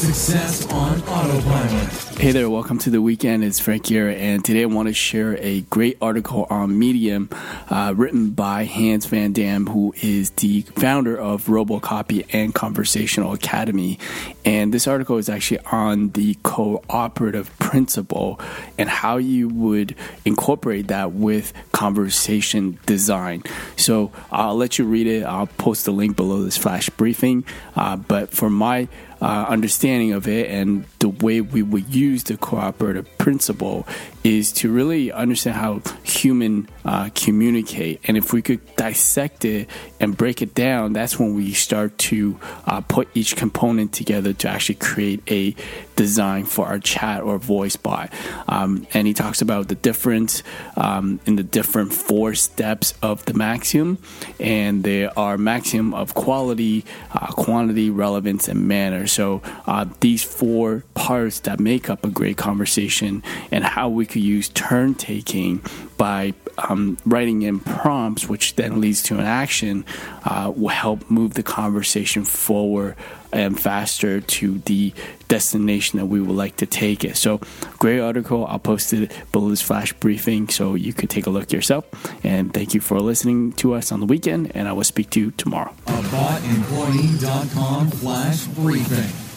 Success on Autopilot. Hey there, welcome to the weekend. It's Frank here, and today I want to share a great article on Medium uh, written by Hans Van Dam, who is the founder of Robocopy and Conversational Academy. And this article is actually on the cooperative principle and how you would incorporate that with conversation design. So I'll let you read it. I'll post the link below this flash briefing. Uh, but for my uh, understanding of it and the way we would use the cooperative principle is to really understand how human uh, communicate. And if we could dissect it and break it down that's when we start to uh, put each component together to actually create a design for our chat or voice bot. Um, and he talks about the difference um, in the different four steps of the maxim and there are maximum of quality uh, quantity relevance and manner so uh, these four parts that make up a great conversation and how we could use turn taking by um, writing in prompts, which then leads to an action, uh, will help move the conversation forward and faster to the destination that we would like to take it. So, great article. I'll post it this flash briefing so you can take a look yourself. And thank you for listening to us on the weekend, and I will speak to you tomorrow. AboutEmployee.com flash briefing.